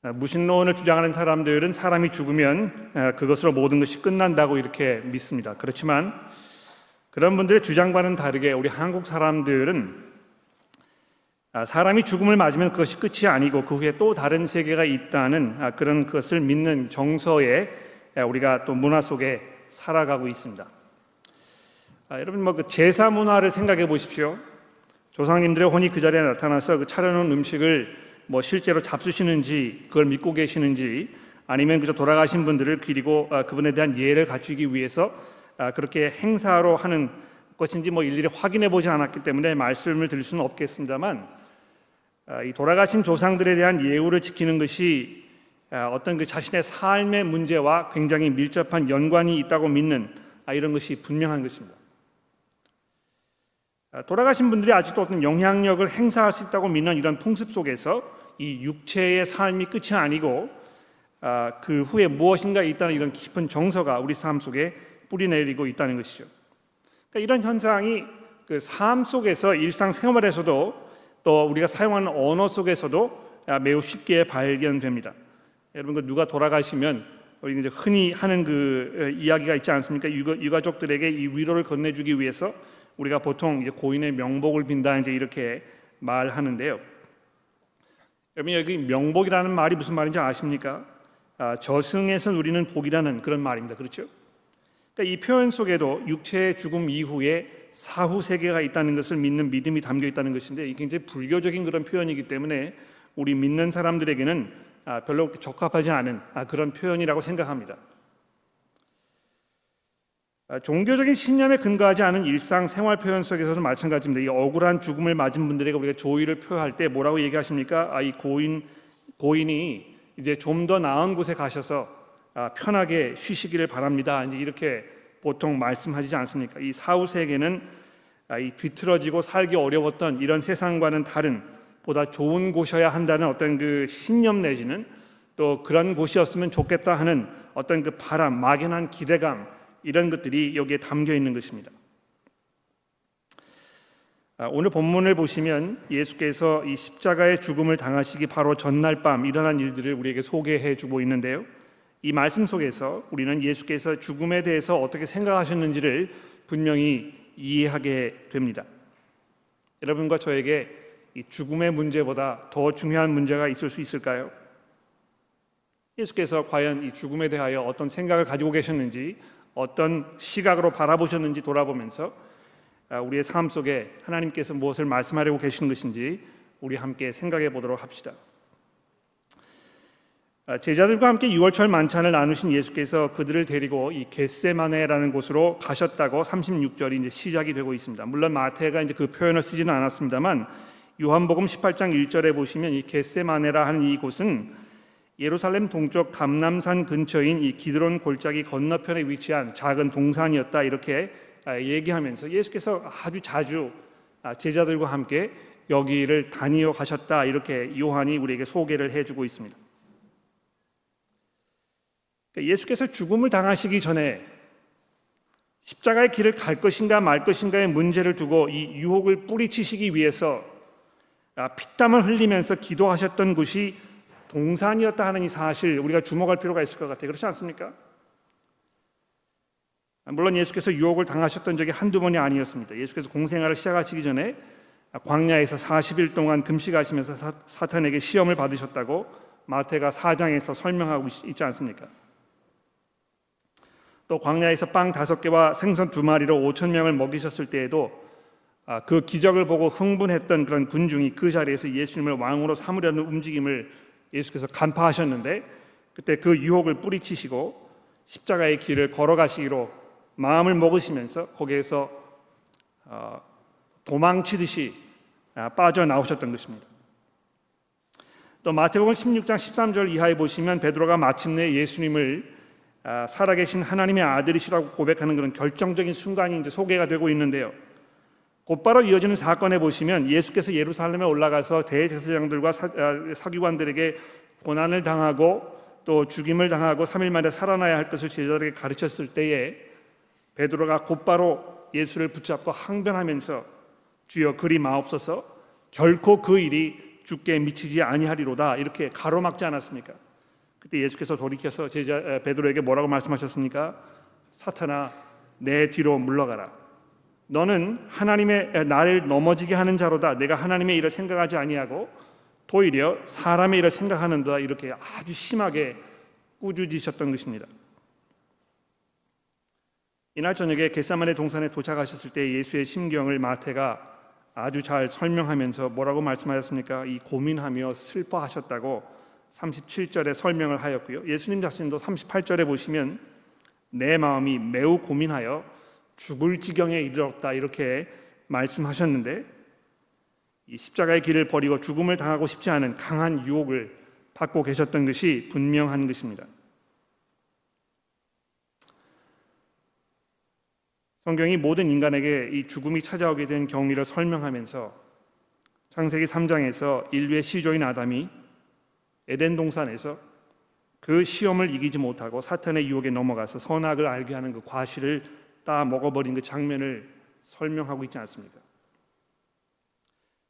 아, 무신론을 주장하는 사람들은 사람이 죽으면 아, 그것으로 모든 것이 끝난다고 이렇게 믿습니다. 그렇지만 그런 분들의 주장과는 다르게 우리 한국 사람들은 아, 사람이 죽음을 맞으면 그것이 끝이 아니고 그 후에 또 다른 세계가 있다는 그런 것을 믿는 정서에 우리가 또 문화 속에 살아가고 있습니다. 여러분 뭐 그 제사 문화를 생각해 보십시오. 조상님들의 혼이 그 자리에 나타나서 그 차려놓은 음식을 뭐 실제로 잡수시는지 그걸 믿고 계시는지 아니면 그저 돌아가신 분들을 그리고 아, 그분에 대한 예를 갖추기 위해서 아, 그렇게 행사로 하는 것인지 뭐 일일이 확인해 보지 않았기 때문에 말씀을 드릴 수는 없겠습니다만 아, 이 돌아가신 조상들에 대한 예우를 지키는 것이 어떤 그 자신의 삶의 문제와 굉장히 밀접한 연관이 있다고 믿는 이런 것이 분명한 것입니다. 돌아가신 분들이 아직도 어떤 영향력을 행사할 수 있다고 믿는 이런 풍습 속에서 이 육체의 삶이 끝이 아니고 아, 그 후에 무엇인가 있다는 이런 깊은 정서가 우리 삶 속에 뿌리내리고 있다는 것이죠. 그러니까 이런 현상이 그 삶 속에서 일상 생활에서도 또 우리가 사용하는 언어 속에서도 아, 매우 쉽게 발견됩니다. 여러분 그 누가 돌아가시면 우리 이제 흔히 하는 그 이야기가 있지 않습니까? 유가 족들에게 이 위로를 건네주기 위해서 우리가 보통 이제 고인의 명복을 빈다 이제 이렇게 말하는데요. 여러분 여기 명복이라는 말이 무슨 말인지 아십니까? 아, 저승에서 누리는 복이라는 그런 말입니다. 그렇죠? 그러니까 이 표현 속에도 육체의 죽음 이후에 사후 세계가 있다는 것을 믿는 믿음이 담겨 있다는 것인데 굉장히 불교적인 그런 표현이기 때문에 우리 믿는 사람들에게는 아, 별로 적합하지 않은 아, 그런 표현이라고 생각합니다. 아, 종교적인 신념에 근거하지 않은 일상 생활 표현 속에서도 마찬가지입니다. 이 억울한 죽음을 맞은 분들에게 우리가 조의를 표할 때 뭐라고 얘기하십니까? 아, 이 고인 고인이 이제 좀 더 나은 곳에 가셔서 아, 편하게 쉬시기를 바랍니다. 이제 이렇게 보통 말씀하시지 않습니까? 이 사후 세계는 아, 이 뒤틀어지고 살기 어려웠던 이런 세상과는 다른 보다 좋은 곳이어야 한다는 어떤 그 신념 내지는 또 그런 곳이었으면 좋겠다 하는 어떤 그 바람, 막연한 기대감 이런 것들이 여기에 담겨 있는 것입니다. 아, 오늘 본문을 보시면 예수께서 이 십자가의 죽음을 당하시기 바로 전날 밤 일어난 일들을 우리에게 소개해 주고 있는데요. 이 말씀 속에서 우리는 예수께서 죽음에 대해서 어떻게 생각하셨는지를 분명히 이해하게 됩니다. 여러분과 저에게 이 죽음의 문제보다 더 중요한 문제가 있을 수 있을까요? 예수께서 과연 이 죽음에 대하여 어떤 생각을 가지고 계셨는지 어떤 시각으로 바라보셨는지 돌아보면서 아, 우리의 삶 속에 하나님께서 무엇을 말씀하려고 계시는 것인지 우리 함께 생각해 보도록 합시다. 아, 제자들과 함께 6월절 만찬을 나누신 예수께서 그들을 데리고 이 겟세마네라는 곳으로 가셨다고 36절이 이제 시작이 되고 있습니다. 물론 마태가 이제 그 표현을 쓰지는 않았습니다만 요한복음 18장 1절에 보시면 이 겟세마네라 하는 이 곳은 예루살렘 동쪽 감남산 근처인 이 기드론 골짜기 건너편에 위치한 작은 동산이었다 이렇게 아, 얘기하면서 예수께서 아주 자주 아, 제자들과 함께 여기를 다니어 가셨다 이렇게 요한이 우리에게 소개를 해주고 있습니다. 그러니까 예수께서 죽음을 당하시기 전에 십자가의 길을 갈 것인가 말 것인가의 문제를 두고 이 유혹을 뿌리치시기 위해서 아, 피땀을 흘리면서 기도하셨던 곳이 동산이었다 하는 이 사실 우리가 주목할 필요가 있을 것 같아요. 그렇지 않습니까? 물론 예수께서 유혹을 당하셨던 적이 한두 번이 아니었습니다. 예수께서 공생활을 시작하시기 전에 광야에서 40일 동안 금식하시면서 사탄에게 시험을 받으셨다고 마태가 4장에서 설명하고 있지 않습니까? 또 광야에서 빵 다섯 개와 생선 두 마리로 5천 명을 먹이셨을 때에도 아, 그 기적을 보고 흥분했던 그런 군중이 그 자리에서 예수님을 왕으로 삼으려는 움직임을 예수께서 간파하셨는데 그때 그 유혹을 뿌리치시고 십자가의 길을 걸어가시기로 마음을 먹으시면서 거기에서 어, 도망치듯이 아, 빠져나오셨던 것입니다. 또 마태복음 16장 13절 이하에 보시면 베드로가 마침내 예수님을 아, 살아계신 하나님의 아들이시라고 고백하는 그런 결정적인 순간이 이제 소개가 되고 있는데요. 곧바로 이어지는 사건에 보시면 예수께서 예루살렘에 올라가서 대제사장들과 아, 사기관들에게 고난을 당하고 또 죽임을 당하고 3일 만에 살아나야 할 것을 제자들에게 가르쳤을 때에 베드로가 곧바로 예수를 붙잡고 항변하면서 주여 그리 마옵소서 결코 그 일이 죽게 미치지 아니하리로다 이렇게 가로막지 않았습니까? 그때 예수께서 돌이켜서 제자 베드로에게 뭐라고 말씀하셨습니까? 사탄아 내 뒤로 물러가라. 너는 하나님의 나를 넘어지게 하는 자로다. 내가 하나님의 일을 생각하지 아니하고 도리려 사람의 일을 생각하는다. 이렇게 아주 심하게 꾸짖으셨던 것입니다. 이날 저녁에 겟사만의 동산에 도착하셨을 때 예수의 심경을 마태가 아주 잘 설명하면서 뭐라고 말씀하셨습니까? 이 고민하며 슬퍼하셨다고 37절에 설명을 하였고요. 예수님 자신도 38절에 보시면 내 마음이 매우 고민하여 죽을 지경에 이르렀다 이렇게 말씀하셨는데 이 십자가의 길을 버리고 죽음을 당하고 싶지 않은 강한 유혹을 받고 계셨던 것이 분명한 것입니다. 성경이 모든 인간에게 이 죽음이 찾아오게 된 경위를 설명하면서 창세기 3장에서 인류의 시조인 아담이 에덴 동산에서 그 시험을 이기지 못하고 사탄의 유혹에 넘어가서 선악을 알게 하는 그 과실을 따 먹어버린 그 장면을 설명하고 있지 않습니까?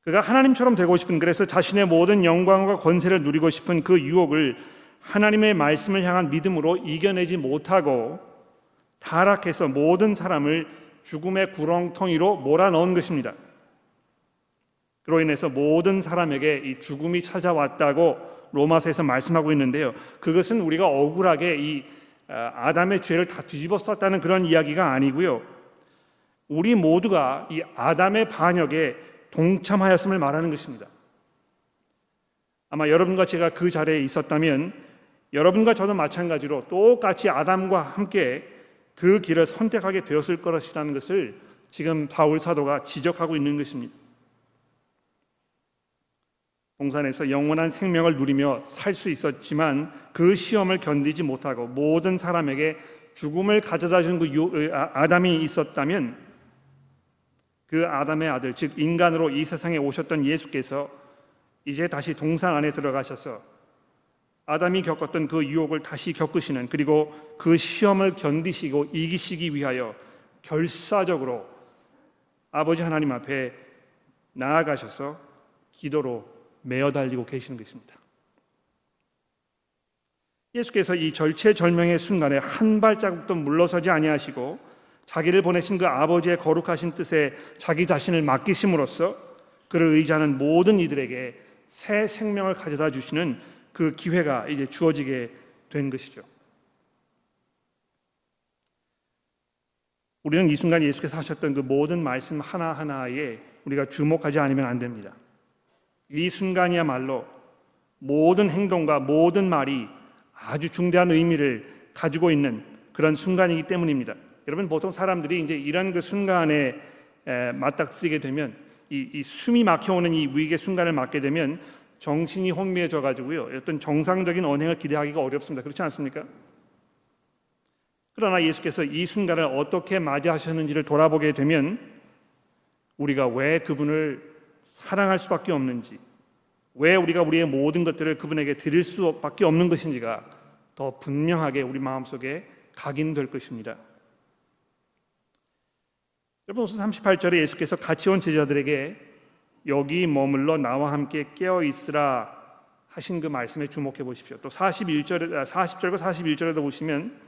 그가 하나님처럼 되고 싶은 그래서 자신의 모든 영광과 권세를 누리고 싶은 그 유혹을 하나님의 말씀을 향한 믿음으로 이겨내지 못하고 타락해서 모든 사람을 죽음의 구렁텅이로 몰아넣은 것입니다. 그로 인해서 모든 사람에게 이 죽음이 찾아왔다고 로마서에서 말씀하고 있는데요. 그것은 우리가 억울하게 이 아, 아담의 죄를 다 뒤집어 썼다는 그런 이야기가 아니고요. 우리 모두가 이 아담의 반역에 동참하였음을 말하는 것입니다. 아마 여러분과 제가 그 자리에 있었다면 여러분과 저도 마찬가지로 똑같이 아담과 함께 그 길을 선택하게 되었을 것이라는 것을 지금 바울 사도가 지적하고 있는 것입니다. 동산에서 영원한 생명을 누리며 살 수 있었지만 그 시험을 견디지 못하고 모든 사람에게 죽음을 가져다 준그 아, 아담이 있었다면 그 아담의 아들 즉 인간으로 이 세상에 오셨던 예수께서 이제 다시 동산 안에 들어가셔서 아담이 겪었던 그 유혹을 다시 겪으시는 그리고 그 시험을 견디시고 이기시기 위하여 결사적으로 아버지 하나님 앞에 나아가셔서 기도로 매어 달리고 계시는 것입니다. 예수께서 이 절체절명의 순간에 한 발자국도 물러서지 아니하시고 자기를 보내신 그 아버지의 거룩하신 뜻에 자기 자신을 맡기심으로써 그를 의지하는 모든 이들에게 새 생명을 가져다 주시는 그 기회가 이제 주어지게 된 것이죠. 우리는 이 순간 예수께서 하셨던 그 모든 말씀 하나하나에 우리가 주목하지 않으면 안 됩니다. 이 순간이야말로 모든 행동과 모든 말이 아주 중대한 의미를 가지고 있는 그런 순간이기 때문입니다. 여러분 보통 사람들이 이제 이런 그 순간에 맞닥뜨리게 되면 이, 이 숨이 막혀오는 이 위기의 순간을 맞게 되면 정신이 혼미해져 가지고요 어떤 정상적인 언행을 기대하기가 어렵습니다. 그렇지 않습니까? 그러나 예수께서 이 순간을 어떻게 맞이하셨는지를 돌아보게 되면 우리가 왜 그분을 사랑할 수밖에 없는지 왜 우리가 우리의 모든 것들을 그분에게 드릴 수밖에 없는 것인지가 더 분명하게 우리 마음속에 각인될 것입니다. 여러분 38절에 예수께서 같이 온 제자들에게 여기 머물러 나와 함께 깨어 있으라 하신 그 말씀에 주목해 보십시오. 또 41절에 40절과 41절에도 보시면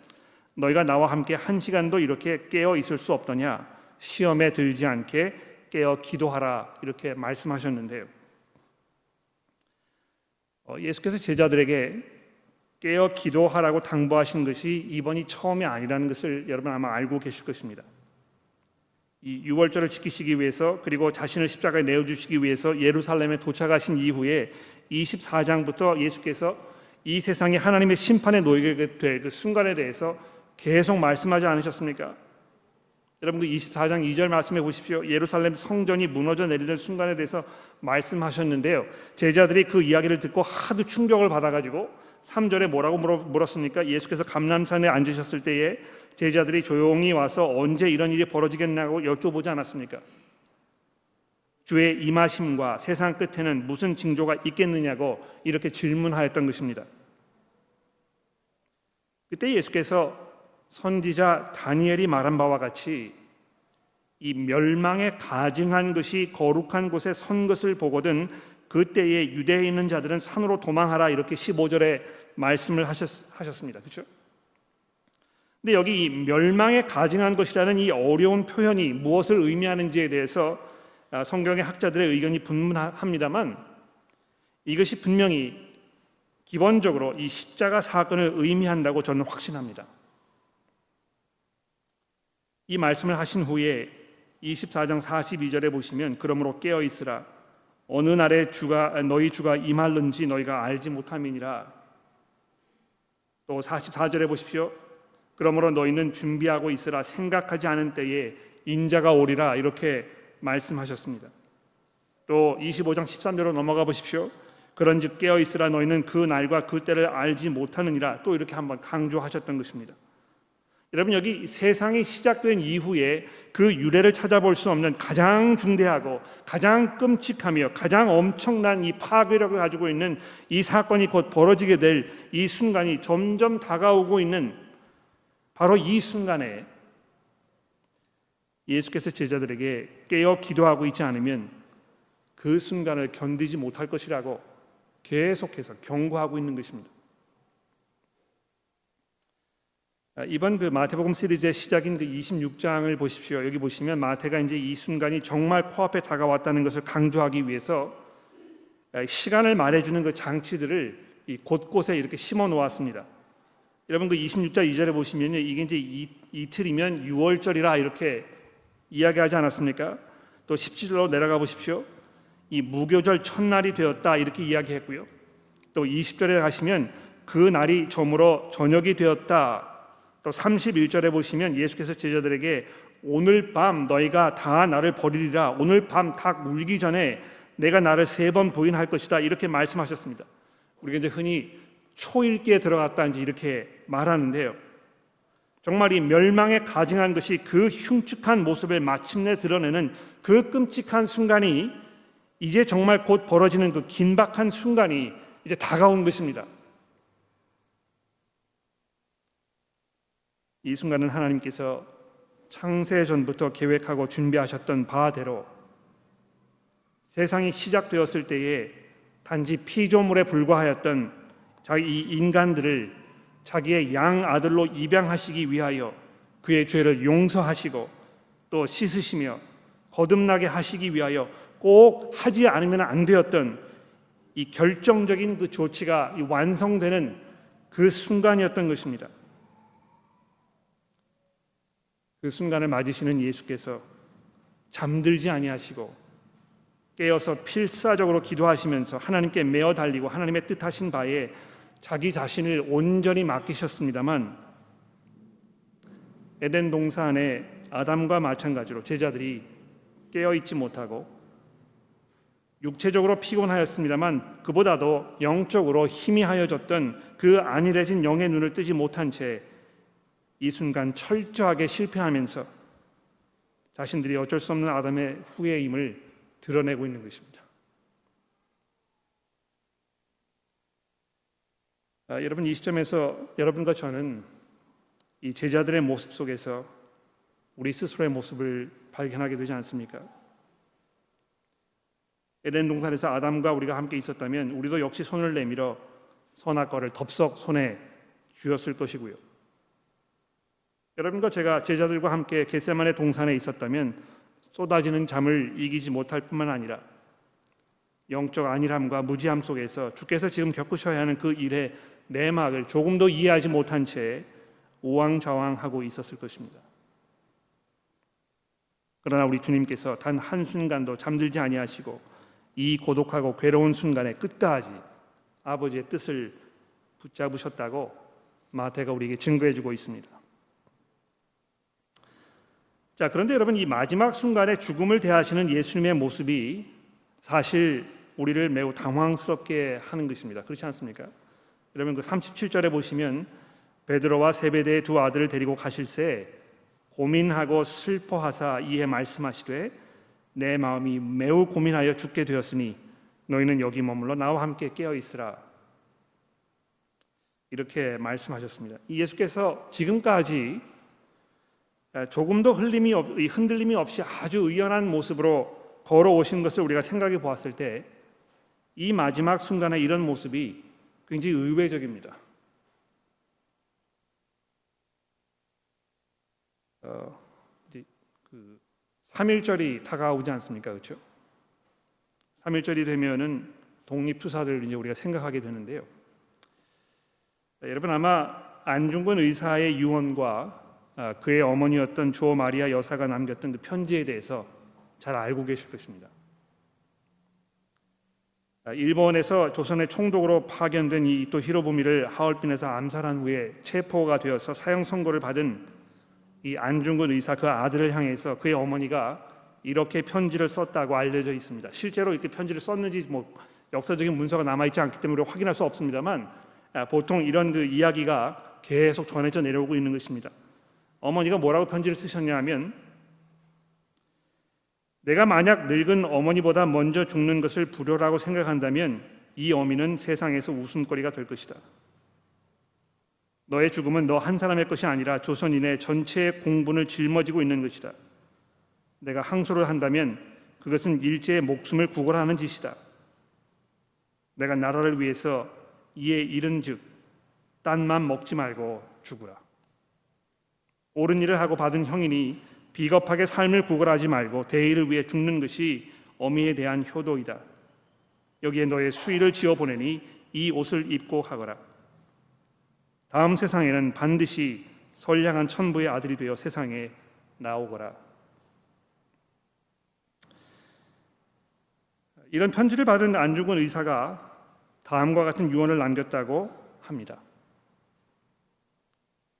너희가 나와 함께 한 시간도 이렇게 깨어 있을 수 없더냐 시험에 들지 않게 깨어 기도하라 이렇게 말씀하셨는데요. 어, 예수께서 제자들에게 깨어 기도하라고 당부하신 것이 이번이 처음이 아니라는 것을 여러분 아마 알고 계실 것입니다. 이 유월절을 지키시기 위해서 그리고 자신을 십자가에 내어 주시기 위해서 예루살렘에 도착하신 이후에 24장부터 예수께서 이 세상에 하나님의 심판에 놓이게 될 그 순간에 대해서 계속 말씀하지 않으셨습니까? 여러분 그 24장 2절 말씀해 보십시오. 예루살렘 성전이 무너져 내리는 순간에 대해서 말씀하셨는데요. 제자들이 그 이야기를 듣고 하도 충격을 받아 가지고 3절에 뭐라고 물었습니까? 예수께서 감람산에 앉으셨을 때에 제자들이 조용히 와서 언제 이런 일이 벌어지겠냐고 여쭤보지 않았습니까? 주의 임하심과 세상 끝에는 무슨 징조가 있겠느냐고 이렇게 질문하였던 것입니다. 그때 예수께서 선지자 다니엘이 말한 바와 같이 이 멸망에 가증한 것이 거룩한 곳에 선 것을 보거든 그때에 유대에 있는 자들은 산으로 도망하라 이렇게 15절에 말씀을 하셨, 하셨습니다. 그렇죠? 근데 여기 이 멸망에 가증한 것이라는 이 어려운 표현이 무엇을 의미하는지에 대해서 아, 성경의 학자들의 의견이 분분합니다만 이것이 분명히 기본적으로 이 십자가 사건을 의미한다고 저는 확신합니다. 이 말씀을 하신 후에 24장 42절에 보시면 그러므로 깨어 있으라 어느 날에 주가 너희 주가 임할는지 너희가 알지 못함이니라. 또 44절에 보십시오. 그러므로 너희는 준비하고 있으라 생각하지 않은 때에 인자가 오리라 이렇게 말씀하셨습니다. 또 25장 13절로 넘어가 보십시오. 그런즉 깨어 있으라 너희는 그 날과 그 때를 알지 못하느니라 또 이렇게 한번 강조하셨던 것입니다. 여러분 여기 세상이 시작된 이후에 그 유래를 찾아볼 수 없는 가장 중대하고 가장 끔찍하며 가장 엄청난 이 파괴력을 가지고 있는 이 사건이 곧 벌어지게 될 이 순간이 점점 다가오고 있는 바로 이 순간에 예수께서 제자들에게 깨어 기도하고 있지 않으면 그 순간을 견디지 못할 것이라고 계속해서 경고하고 있는 것입니다. 아, 이번 그 마태복음 시리즈의 시작인 그 26장을 보십시오. 여기 보시면 마태가 이제 이 순간이 정말 코앞에 다가왔다는 것을 강조하기 위해서 아, 시간을 말해주는 그 장치들을 이 곳곳에 이렇게 심어 놓았습니다. 여러분 그 26장 2절에 보시면요, 이게 이제 이, 이틀이면 6월절이라 이렇게 이야기하지 않았습니까? 또 17절로 내려가 보십시오. 이 무교절 첫날이 되었다 이렇게 이야기했고요. 또 20절에 가시면 그 날이 저물어 저녁이 되었다 또 31절에 보시면 예수께서 제자들에게 오늘 밤 너희가 다 나를 버리리라 오늘 밤 닭 울기 전에 내가 나를 세 번 부인할 것이다 이렇게 말씀하셨습니다. 우리가 이제 흔히 초일기에 들어갔다 이제 이렇게 말하는데요. 정말 이 멸망에 가증한 것이 그 흉측한 모습을 마침내 드러내는 그 끔찍한 순간이 이제 정말 곧 벌어지는 그 긴박한 순간이 이제 다가온 것입니다. 이 순간은 하나님께서 창세 전부터 계획하고 준비하셨던 바대로 세상이 시작되었을 때에 단지 피조물에 불과하였던 자기 인간들을 자기의 양 아들로 입양하시기 위하여 그의 죄를 용서하시고 또 씻으시며 거듭나게 하시기 위하여 꼭 하지 않으면 안 되었던 이 결정적인 그 조치가 완성되는 그 순간이었던 것입니다. 그 순간을 맞으시는 예수께서 잠들지 아니하시고 깨어서 필사적으로 기도하시면서 하나님께 메어 달리고 하나님의 뜻하신 바에 자기 자신을 온전히 맡기셨습니다만 에덴 동산 안에 아담과 마찬가지로 제자들이 깨어 있지 못하고 육체적으로 피곤하였습니다만 그보다도 영적으로 힘이 하여졌던 그 안일해진 영의 눈을 뜨지 못한 채 이 순간 철저하게 실패하면서 자신들이 어쩔 수 없는 아담의 후예임을 드러내고 있는 것입니다. 아, 여러분 이 시점에서 여러분과 저는 이 제자들의 모습 속에서 우리 스스로의 모습을 발견하게 되지 않습니까? 에덴 동산에서 아담과 우리가 함께 있었다면 우리도 역시 손을 내밀어 선악과를 덥석 손에 쥐었을 것이고요. 여러분과 제가 제자들과 함께 겟세만의 동산에 있었다면 쏟아지는 잠을 이기지 못할 뿐만 아니라 영적 안일함과 무지함 속에서 주께서 지금 겪으셔야 하는 그 일의 내막을 조금도 이해하지 못한 채 우왕좌왕하고 있었을 것입니다. 그러나 우리 주님께서 단 한순간도 잠들지 아니하시고 이 고독하고 괴로운 순간에 끝까지 아버지의 뜻을 붙잡으셨다고 마태가 우리에게 증거해 주고 있습니다. 자, 그런데 여러분 이 마지막 순간에 죽음을 대하시는 예수님의 모습이 사실 우리를 매우 당황스럽게 하는 것입니다. 그렇지 않습니까? 여러분 그 37절에 보시면 베드로와 세베대의 두 아들을 데리고 가실새 고민하고 슬퍼하사 이에 말씀하시되 내 마음이 매우 고민하여 죽게 되었으니 너희는 여기 머물러 나와 함께 깨어 있으라. 이렇게 말씀하셨습니다. 예수께서 지금까지 조금도 흘림이 없, 흔들림이 없이 아주 의연한 모습으로 걸어오신 것을 우리가 생각해 보았을 때 이 마지막 순간에 이런 모습이 굉장히 의외적입니다. 어, 이제 그 3일절이 다가오지 않습니까? 그렇죠? 3일절이 되면은 독립투사들 이제 우리가 생각하게 되는데요. 여러분 아마 안중근 의사의 유언과 아, 그의 어머니였던 조 마리아 여사가 남겼던 그 편지에 대해서 잘 알고 계실 것입니다. 아, 일본에서 조선의 총독으로 파견된 이또 히로부미를 하얼빈에서 암살한 후에 체포가 되어서 사형 선고를 받은 이 안중근 의사 그 아들을 향해서 그의 어머니가 이렇게 편지를 썼다고 알려져 있습니다. 실제로 이렇게 편지를 썼는지 뭐 역사적인 문서가 남아 있지 않기 때문에 확인할 수 없습니다만 아, 보통 이런 그 이야기가 계속 전해져 내려오고 있는 것입니다. 어머니가 뭐라고 편지를 쓰셨냐면 내가 만약 늙은 어머니보다 먼저 죽는 것을 불효라고 생각한다면 이 어미는 세상에서 웃음거리가 될 것이다. 너의 죽음은 너 한 사람의 것이 아니라 조선인의 전체의 공분을 짊어지고 있는 것이다. 내가 항소를 한다면 그것은 일제의 목숨을 구걸하는 짓이다. 내가 나라를 위해서 이에 이른즉 딴만 먹지 말고 죽으라. 옳은 일을 하고 받은 형이니 비겁하게 삶을 구걸하지 말고 대의를 위해 죽는 것이 어미에 대한 효도이다. 여기에 너의 수의를 지어 보내니 이 옷을 입고 가거라. 다음 세상에는 반드시 선량한 천부의 아들이 되어 세상에 나오거라. 이런 편지를 받은 안중근 의사가 다음과 같은 유언을 남겼다고 합니다.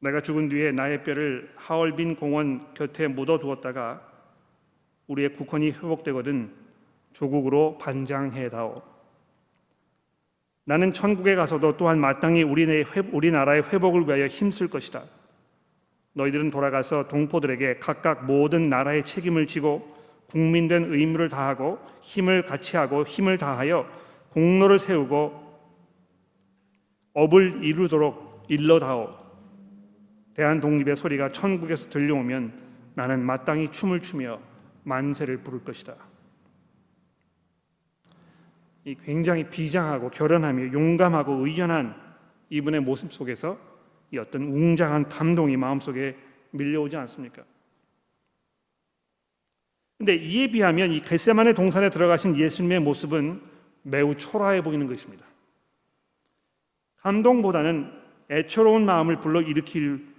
내가 죽은 뒤에 나의 뼈를 하얼빈 공원 곁에 묻어 두었다가 우리의 국헌이 회복되거든 조국으로 반장해다오. 나는 천국에 가서도 또한 마땅히 우리나라의 회복을 위하여 힘쓸 것이다. 너희들은 돌아가서 동포들에게 각각 모든 나라의 책임을 지고 국민된 의무를 다하고 힘을 같이 하고 힘을 다하여 공로를 세우고 업을 이루도록 일러다오. 대한 독립의 소리가 천국에서 들려오면 나는 마땅히 춤을 추며 만세를 부를 것이다. 이 굉장히 비장하고 결연하며 용감하고 의연한 이분의 모습 속에서 이 어떤 웅장한 감동이 마음속에 밀려오지 않습니까? 근데 이에 비하면 이 겟세만의 동산에 들어가신 예수님의 모습은 매우 초라해 보이는 것입니다. 감동보다는 애처로운 마음을 불러 일으킬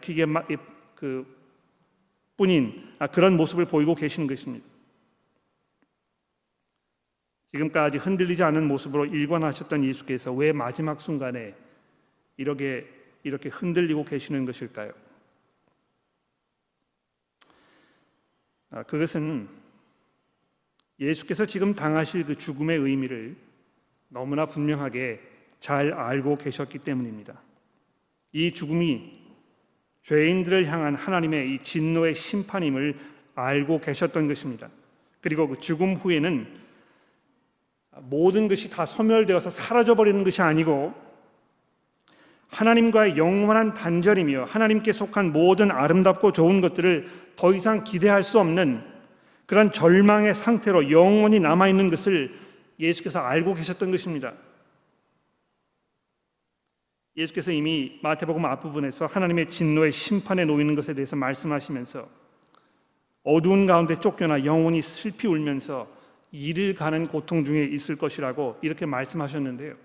기게 그 뿐인 아, 그런 모습을 보이고 계시는 것입니다. 지금까지 흔들리지 않은 모습으로 일관하셨던 예수께서 왜 마지막 순간에 이렇게 이렇게 흔들리고 계시는 것일까요? 아, 그것은 예수께서 지금 당하실 그 죽음의 의미를 너무나 분명하게 잘 알고 계셨기 때문입니다. 이 죽음이 죄인들을 향한 하나님의 이 진노의 심판임을 알고 계셨던 것입니다. 그리고 그 죽음 후에는 모든 것이 다 소멸되어서 사라져 버리는 것이 아니고 하나님과의 영원한 단절이며 하나님께 속한 모든 아름답고 좋은 것들을 더 이상 기대할 수 없는 그런 절망의 상태로 영원히 남아 있는 것을 예수께서 알고 계셨던 것입니다. 예수께서 이미 마태복음 앞부분에서 하나님의 진노의 심판에 놓이는 것에 대해서 말씀하시면서 어두운 가운데 쫓겨나 영혼이 슬피 울면서 이를 가는 고통 중에 있을 것이라고 이렇게 말씀하셨는데요.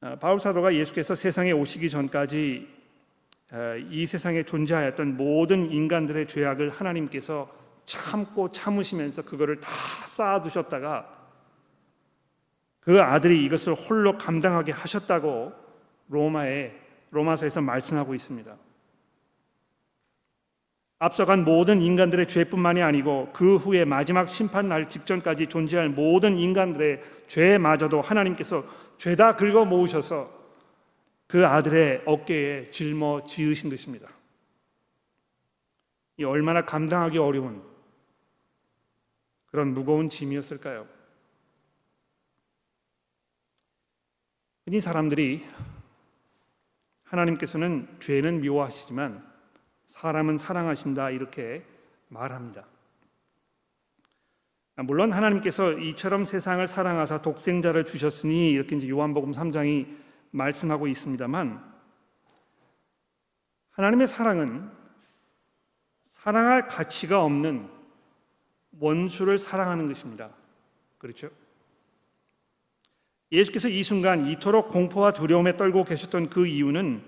아, 바울 사도가 예수께서 세상에 오시기 전까지 아, 이 세상에 존재하였던 모든 인간들의 죄악을 하나님께서 참고 참으시면서 그거를 다 쌓아두셨다가 그 아들이 이것을 홀로 감당하게 하셨다고 로마에 로마서에서 말씀하고 있습니다. 앞서간 모든 인간들의 죄뿐만이 아니고 그 후에 마지막 심판 날 직전까지 존재할 모든 인간들의 죄마저도 하나님께서 죄다 긁어 모으셔서 그 아들의 어깨에 짊어 지으신 것입니다. 이 얼마나 감당하기 어려운 그런 무거운 짐이었을까요? 흔히 사람들이 하나님께서는 죄는 미워하시지만 사람은 사랑하신다 이렇게 말합니다. 물론 하나님께서 이처럼 세상을 사랑하사 독생자를 주셨으니 이렇게 이제 요한복음 3장이 말씀하고 있습니다만 하나님의 사랑은 사랑할 가치가 없는 원수를 사랑하는 것입니다. 그렇죠? 예수께서 이 순간 이토록 공포와 두려움에 떨고 계셨던 그 이유는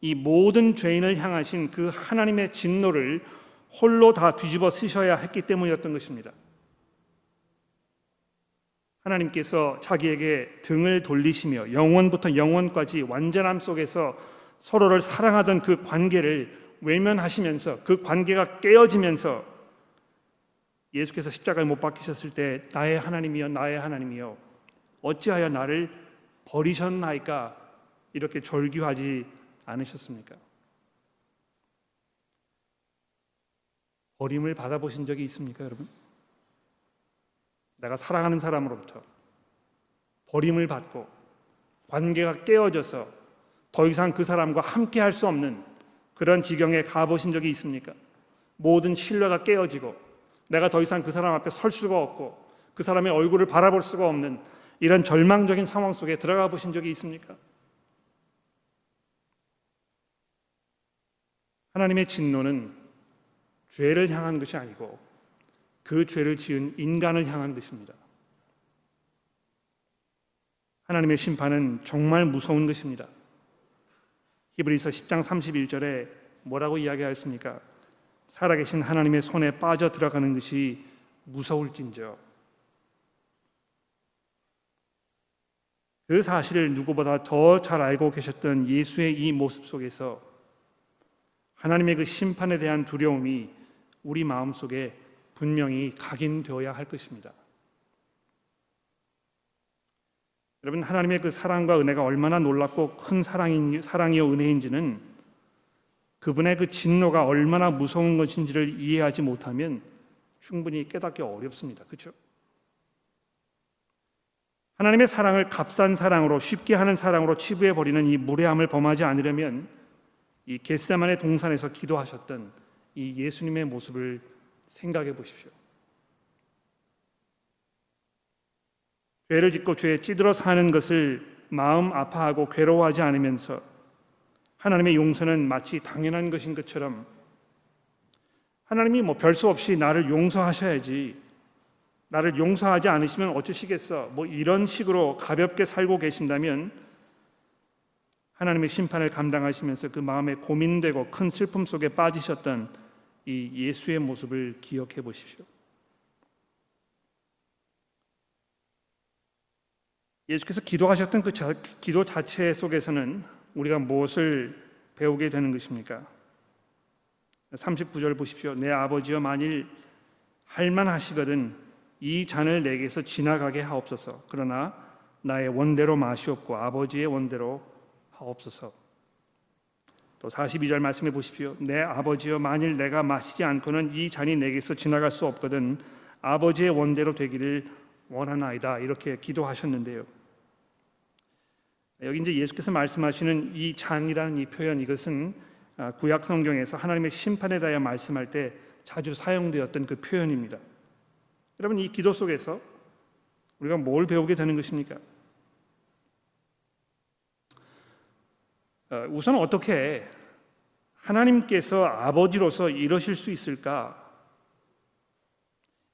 이 모든 죄인을 향하신 그 하나님의 진노를 홀로 다 뒤집어 쓰셔야 했기 때문이었던 것입니다. 하나님께서 자기에게 등을 돌리시며 영원부터 영원까지 완전함 속에서 서로를 사랑하던 그 관계를 외면하시면서 그 관계가 깨어지면서 예수께서 십자가에 못 박히셨을 때 나의 하나님이여 나의 하나님이여 어찌하여 나를 버리셨나이까 이렇게 절규하지 않으셨습니까? 버림을 받아보신 적이 있습니까, 여러분? 내가 사랑하는 사람으로부터 버림을 받고 관계가 깨어져서 더 이상 그 사람과 함께 할 수 없는 그런 지경에 가보신 적이 있습니까? 모든 신뢰가 깨어지고 내가 더 이상 그 사람 앞에 설 수가 없고 그 사람의 얼굴을 바라볼 수가 없는 이런 절망적인 상황 속에 들어가 보신 적이 있습니까? 하나님의 진노는 죄를 향한 것이 아니고 그 죄를 지은 인간을 향한 것입니다. 하나님의 심판은 정말 무서운 것입니다. 히브리서 10장 31절에 뭐라고 이야기하였습니까? 살아계신 하나님의 손에 빠져 들어가는 것이 무서울진저. 그 사실을 누구보다 더 잘 알고 계셨던 예수의 이 모습 속에서 하나님의 그 심판에 대한 두려움이 우리 마음 속에 분명히 각인되어야 할 것입니다. 여러분 하나님의 그 사랑과 은혜가 얼마나 놀랍고 큰 사랑인 사랑이요 은혜인지는 그분의 그 진노가 얼마나 무서운 것인지를 이해하지 못하면 충분히 깨닫기 어렵습니다. 그렇죠? 하나님의 사랑을 값싼 사랑으로 쉽게 하는 사랑으로 치부해 버리는 이 무례함을 범하지 않으려면 이 겟세만의 동산에서 기도하셨던 이 예수님의 모습을 생각해 보십시오. 죄를 짓고 죄에 찌들어 사는 것을 마음 아파하고 괴로워하지 않으면서 하나님의 용서는 마치 당연한 것인 것처럼 하나님이 뭐 별수 없이 나를 용서하셔야지 나를 용서하지 않으시면 어쩌시겠어 뭐 이런 식으로 가볍게 살고 계신다면 하나님의 심판을 감당하시면서 그 마음에 고민되고 큰 슬픔 속에 빠지셨던 이 예수의 모습을 기억해 보십시오. 예수께서 기도하셨던 그 자, 기도 자체 속에서는 우리가 무엇을 배우게 되는 것입니까? 39절 보십시오. 내 아버지여 만일 할만하시거든 이 잔을 내게서 지나가게 하옵소서. 그러나 나의 원대로 마시옵고 아버지의 원대로 하옵소서. 또 42절 말씀해 보십시오. 내 아버지여 만일 내가 마시지 않고는 이 잔이 내게서 지나갈 수 없거든 아버지의 원대로 되기를 원하나이다. 이렇게 기도하셨는데요. 여기 이제 예수께서 말씀하시는 이 잔이라는 이 표현 이것은 아, 구약 성경에서 하나님의 심판에 대하여 말씀할 때 자주 사용되었던 그 표현입니다. 여러분 이 기도 속에서 우리가 뭘 배우게 되는 것입니까? 어, 우선 어떻게 하나님께서 아버지로서 이러실 수 있을까?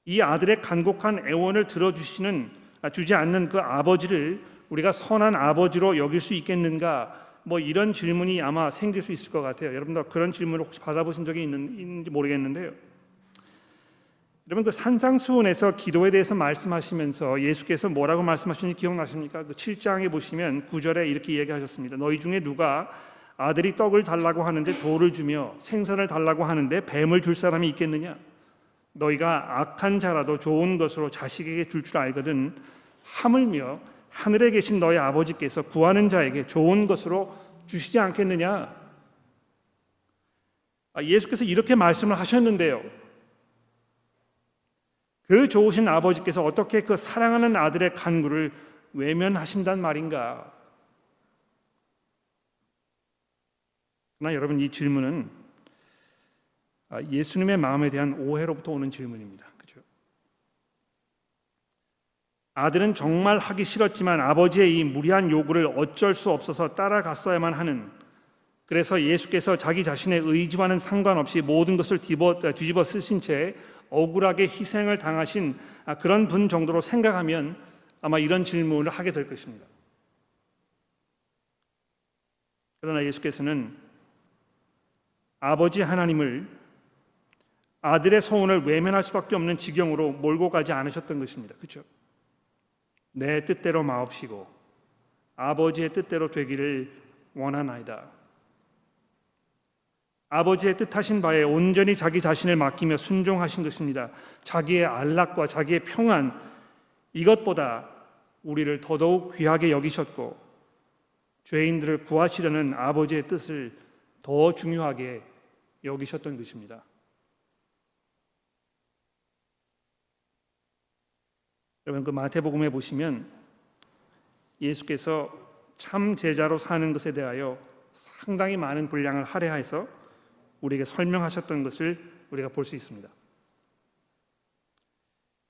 이 아들의 간곡한 애원을 들어주시는 아, 주지 않는 그 아버지를 우리가 선한 아버지로 여길 수 있겠는가? 뭐 이런 질문이 아마 생길 수 있을 것 같아요. 여러분들 그런 질문을 혹시 받아보신 적이 있는, 지 모르겠는데요. 여러분 그 산상수훈에서 기도에 대해서 말씀하시면서 예수께서 뭐라고 말씀하시는지 기억나십니까? 그 7장에 보시면 9절에 이렇게 얘기하셨습니다. 너희 중에 누가 아들이 떡을 달라고 하는데 돌을 주며 생선을 달라고 하는데 뱀을 줄 사람이 있겠느냐? 너희가 악한 자라도 좋은 것으로 자식에게 줄줄 알거든 하물며 하늘에 계신 너희 아버지께서 구하는 자에게 좋은 것으로 주시지 않겠느냐? 아, 예수께서 이렇게 말씀을 하셨는데요. 그 좋으신 아버지께서 어떻게 그 사랑하는 아들의 간구를 외면하신단 말인가? 그러나 여러분 이 질문은 아, 예수님의 마음에 대한 오해로부터 오는 질문입니다. 그렇죠? 아들은 정말 하기 싫었지만 아버지의 이 무리한 요구를 어쩔 수 없어서 따라갔어야만 하는 그래서 예수께서 자기 자신의 의지와는 상관없이 모든 것을 뒤집어 쓰신 채 억울하게 희생을 당하신 그런 분 정도로 생각하면 아마 이런 질문을 하게 될 것입니다. 그러나 예수께서는 아버지 하나님을 아들의 소원을 외면할 수밖에 없는 지경으로 몰고 가지 않으셨던 것입니다. 그렇죠? 내 뜻대로 마옵시고 아버지의 뜻대로 되기를 원하나이다. 아버지의 뜻하신 바에 온전히 자기 자신을 맡기며 순종하신 것입니다. 자기의 안락과 자기의 평안 이것보다 우리를 더더욱 귀하게 여기셨고 죄인들을 구하시려는 아버지의 뜻을 더 중요하게 여기셨던 것입니다. 여러분 그 마태복음에 보시면 예수께서 참 제자로 사는 것에 대하여 상당히 많은 분량을 할애해서 우리에게 설명하셨던 것을 우리가 볼 수 있습니다.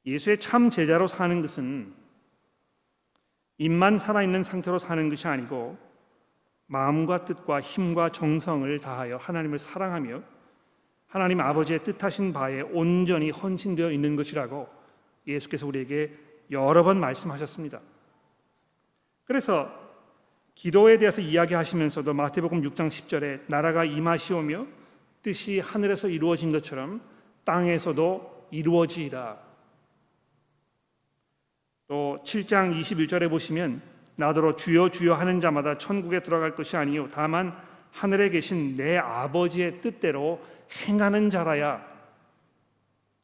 예수의 참 제자로 사는 것은 입만 살아있는 상태로 사는 것이 아니고 마음과 뜻과 힘과 정성을 다하여 하나님을 사랑하며 하나님 아버지의 뜻하신 바에 온전히 헌신되어 있는 것이라고 예수께서 우리에게 여러 번 말씀하셨습니다. 그래서 기도에 대해서 이야기하시면서도 마태복음 6장 10절에 나라가 임하시오며 뜻이 하늘에서 이루어진 것처럼 땅에서도 이루어지이다. 또 7장 21절에 보시면 나더러 주여 주여 하는 자마다 천국에 들어갈 것이 아니요 다만 하늘에 계신 내 아버지의 뜻대로 행하는 자라야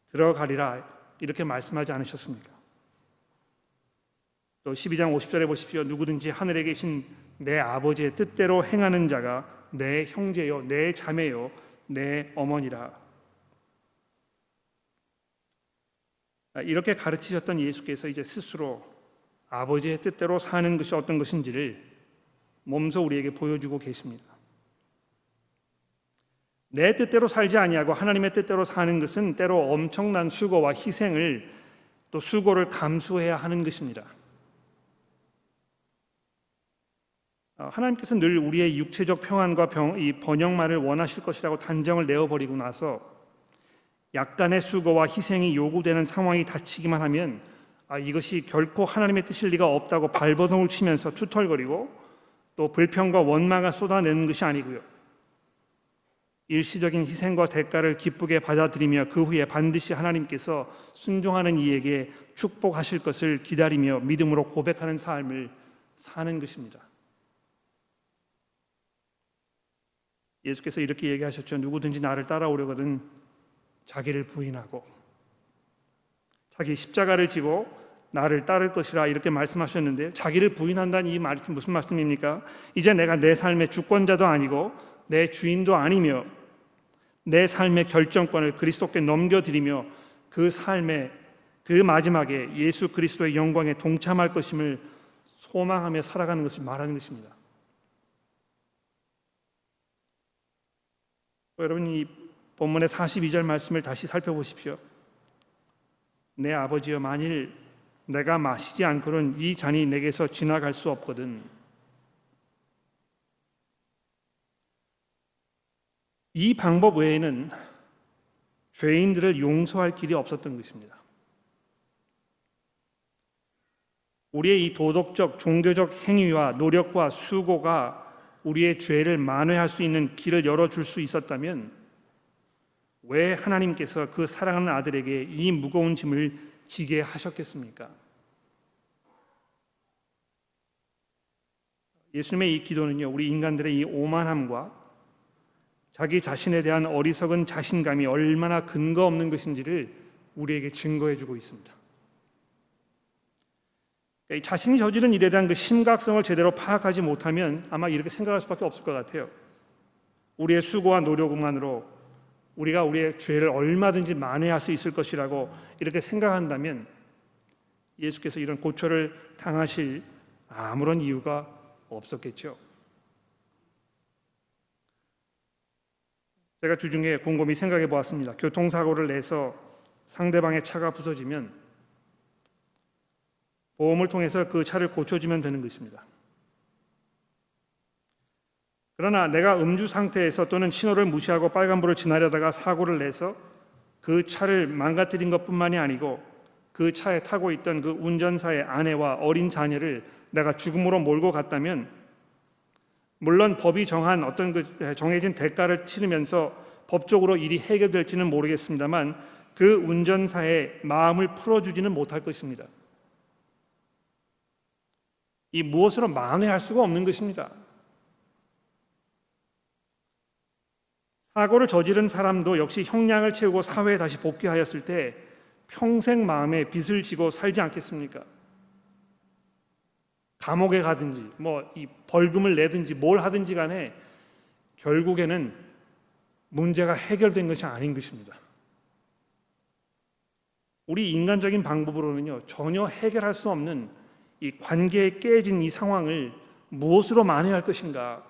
들어가리라 이렇게 말씀하지 않으셨습니까? 또 12장 50절에 보십시오. 누구든지 하늘에 계신 내 아버지의 뜻대로 행하는 자가 내 형제요, 내 자매요, 내 어머니라. 이렇게 가르치셨던 예수께서 이제 스스로 아버지의 뜻대로 사는 것이 어떤 것인지를 몸소 우리에게 보여주고 계십니다. 내 뜻대로 살지 아니하고 하나님의 뜻대로 사는 것은 때로 엄청난 수고와 희생을 또 수고를 감수해야 하는 것입니다. 어, 하나님께서 늘 우리의 육체적 평안과 병, 이 번영만을 원하실 것이라고 단정을 내어버리고 나서 약간의 수고와 희생이 요구되는 상황이 닥치기만 하면 아, 이것이 결코 하나님의 뜻일 리가 없다고 발버둥을 치면서 투털거리고 또 불평과 원망을 쏟아내는 것이 아니고요. 일시적인 희생과 대가를 기쁘게 받아들이며 그 후에 반드시 하나님께서 순종하는 이에게 축복하실 것을 기다리며 믿음으로 고백하는 삶을 사는 것입니다. 예수께서 이렇게 얘기하셨죠. 누구든지 나를 따라오려거든 자기를 부인하고 자기 십자가를 지고 나를 따를 것이라 이렇게 말씀하셨는데 자기를 부인한다는 이 말이 무슨 말씀입니까? 이제 내가 내 삶의 주권자도 아니고 내 주인도 아니며 내 삶의 결정권을 그리스도께 넘겨드리며 그 삶의 그 마지막에 예수 그리스도의 영광에 동참할 것임을 소망하며 살아가는 것을 말하는 것입니다. 여러분 이 본문의 42절 말씀을 다시 살펴보십시오. 내 아버지여 만일 내가 마시지 않고는 이 잔이 내게서 지나갈 수 없거든. 이 방법 외에는 죄인들을 용서할 길이 없었던 것입니다. 우리의 이 도덕적, 종교적 행위와 노력과 수고가 우리의 죄를 만회할 수 있는 길을 열어줄 수 있었다면 왜 하나님께서 그 사랑하는 아들에게 이 무거운 짐을 지게 하셨겠습니까? 예수님의 이 기도는요, 우리 인간들의 이 오만함과 자기 자신에 대한 어리석은 자신감이 얼마나 근거 없는 것인지를 우리에게 증거해 주고 있습니다. 그러니까 자신이 저지른 일에 대한 그 심각성을 제대로 파악하지 못하면 아마 이렇게 생각할 수밖에 없을 것 같아요. 우리의 수고와 노력만으로 우리가 우리의 죄를 얼마든지 만회할 수 있을 것이라고 이렇게 생각한다면 예수께서 이런 고초를 당하실 아무런 이유가 없었겠죠. 제가 주중에 곰곰이 생각해 보았습니다. 교통사고를 내서 상대방의 차가 부서지면 보험을 통해서 그 차를 고쳐주면 되는 것입니다. 그러나 내가 음주 상태에서 또는 신호를 무시하고 빨간불을 지나려다가 사고를 내서 그 차를 망가뜨린 것뿐만이 아니고 그 차에 타고 있던 그 운전사의 아내와 어린 자녀를 내가 죽음으로 몰고 갔다면 물론 법이 정한 어떤 그 정해진 대가를 치르면서 법적으로 일이 해결될지는 모르겠습니다만 그 운전사의 마음을 풀어주지는 못할 것입니다. 이 무엇으로 만회할 수가 없는 것입니다. 사고를 저지른 사람도 역시 형량을 채우고 사회에 다시 복귀하였을 때 평생 마음에 빚을 지고 살지 않겠습니까? 감옥에 가든지 뭐 이 벌금을 내든지 뭘 하든지 간에 결국에는 문제가 해결된 것이 아닌 것입니다. 우리 인간적인 방법으로는요 전혀 해결할 수 없는 이 관계에 깨진 이 상황을 무엇으로 만회할 것인가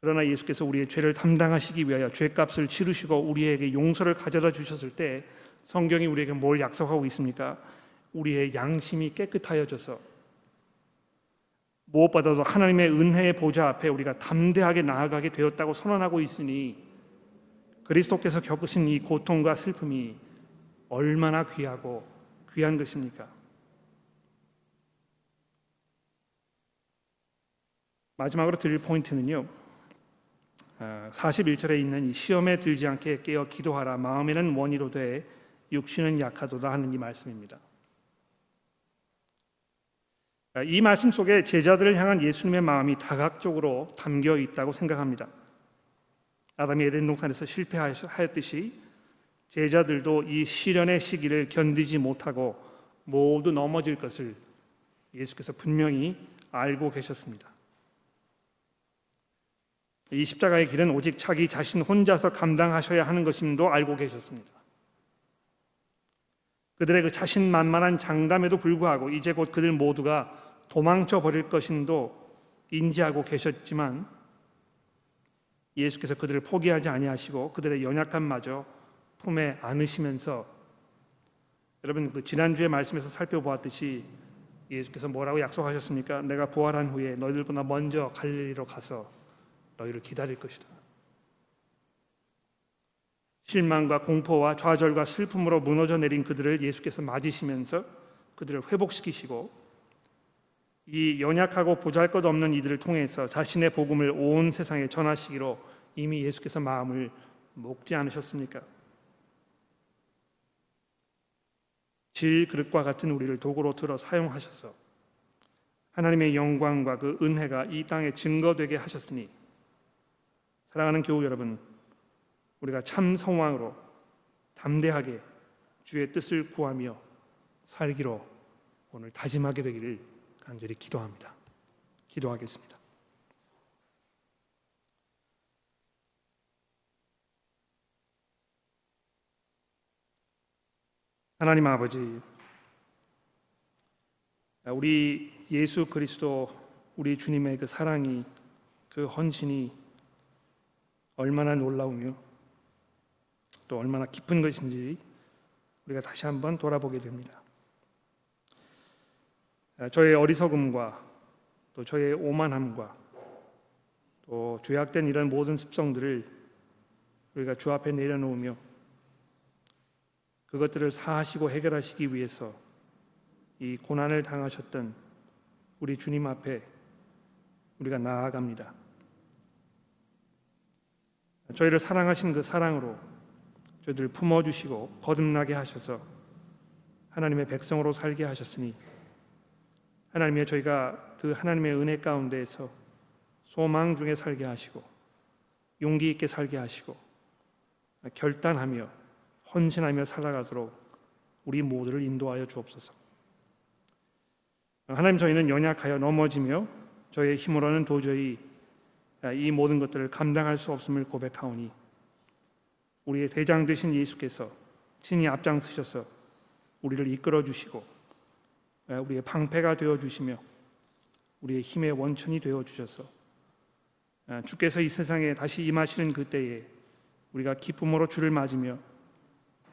그러나 예수께서 우리의 죄를 담당하시기 위하여 죄값을 치르시고 우리에게 용서를 가져다 주셨을 때 성경이 우리에게 뭘 약속하고 있습니까? 우리의 양심이 깨끗하여져서 무엇보다도 하나님의 은혜의 보좌 앞에 우리가 담대하게 나아가게 되었다고 선언하고 있으니 그리스도께서 겪으신 이 고통과 슬픔이 얼마나 귀하고 귀한 것입니까? 마지막으로 드릴 포인트는요. 41절에 아, 있는 이 시험에 들지 않게 깨어 기도하라 마음에는 원이로 돼 육신은 약하도다 하는 이 말씀입니다. 아, 이 말씀 속에 제자들을 향한 예수님의 마음이 다각적으로 담겨 있다고 생각합니다. 아담이 에덴 동산에서 실패하였듯이 제자들도 이 시련의 시기를 견디지 못하고 모두 넘어질 것을 예수께서 분명히 알고 계셨습니다. 이 십자가의 길은 오직 자기 자신 혼자서 감당하셔야 하는 것임도 알고 계셨습니다. 그들의 그 자신만만한 장담에도 불구하고 이제 곧 그들 모두가 도망쳐 버릴 것임도 인지하고 계셨지만 예수께서 그들을 포기하지 아니하시고 그들의 연약함마저 품에 안으시면서 여러분 그 지난주에 말씀에서 살펴보았듯이 예수께서 뭐라고 약속하셨습니까? 내가 부활한 후에 너희들보다 먼저 갈릴리로 가서 너희를 기다릴 것이다. 실망과 공포와 좌절과 슬픔으로 무너져 내린 그들을 예수께서 맞으시면서 그들을 회복시키시고 이 연약하고 보잘것없는 이들을 통해서 자신의 복음을 온 세상에 전하시기로 이미 예수께서 마음을 먹지 않으셨습니까? 질 그릇과 같은 우리를 도구로 들어 사용하셔서 하나님의 영광과 그 은혜가 이 땅에 증거되게 하셨으니 사랑하는 교우 여러분, 우리가 참 성왕으로 담대하게 주의 뜻을 구하며 살기로 오늘 다짐하게 되기를 간절히 기도합니다. 기도하겠습니다. 하나님 아버지, 우리 예수 그리스도 우리 주님의 그 사랑이 그 헌신이 얼마나 놀라우며 또 얼마나 깊은 것인지 우리가 다시 한번 돌아보게 됩니다. 아, 저의 어리석음과 또 저의 오만함과 또 죄악된 이런 모든 습성들을 우리가 주 앞에 내려놓으며 그것들을 사하시고 해결하시기 위해서 이 고난을 당하셨던 우리 주님 앞에 우리가 나아갑니다. 저희를 사랑하신 그 사랑으로 저희들 품어주시고 거듭나게 하셔서 하나님의 백성으로 살게 하셨으니 하나님의 저희가 그 하나님의 은혜 가운데에서 소망 중에 살게 하시고 용기 있게 살게 하시고 결단하며 헌신하며 살아가도록 우리 모두를 인도하여 주옵소서. 하나님 저희는 연약하여 넘어지며 저희의 힘으로는 도저히 아, 이 모든 것들을 감당할 수 없음을 고백하오니 우리의 대장 되신 예수께서 친히 앞장서셔서 우리를 이끌어 주시고 아, 우리의 방패가 되어 주시며 우리의 힘의 원천이 되어 주셔서 아, 주께서 이 세상에 다시 임하시는 그때에 우리가 기쁨으로 주를 맞으며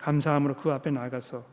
감사함으로 그 앞에 나가서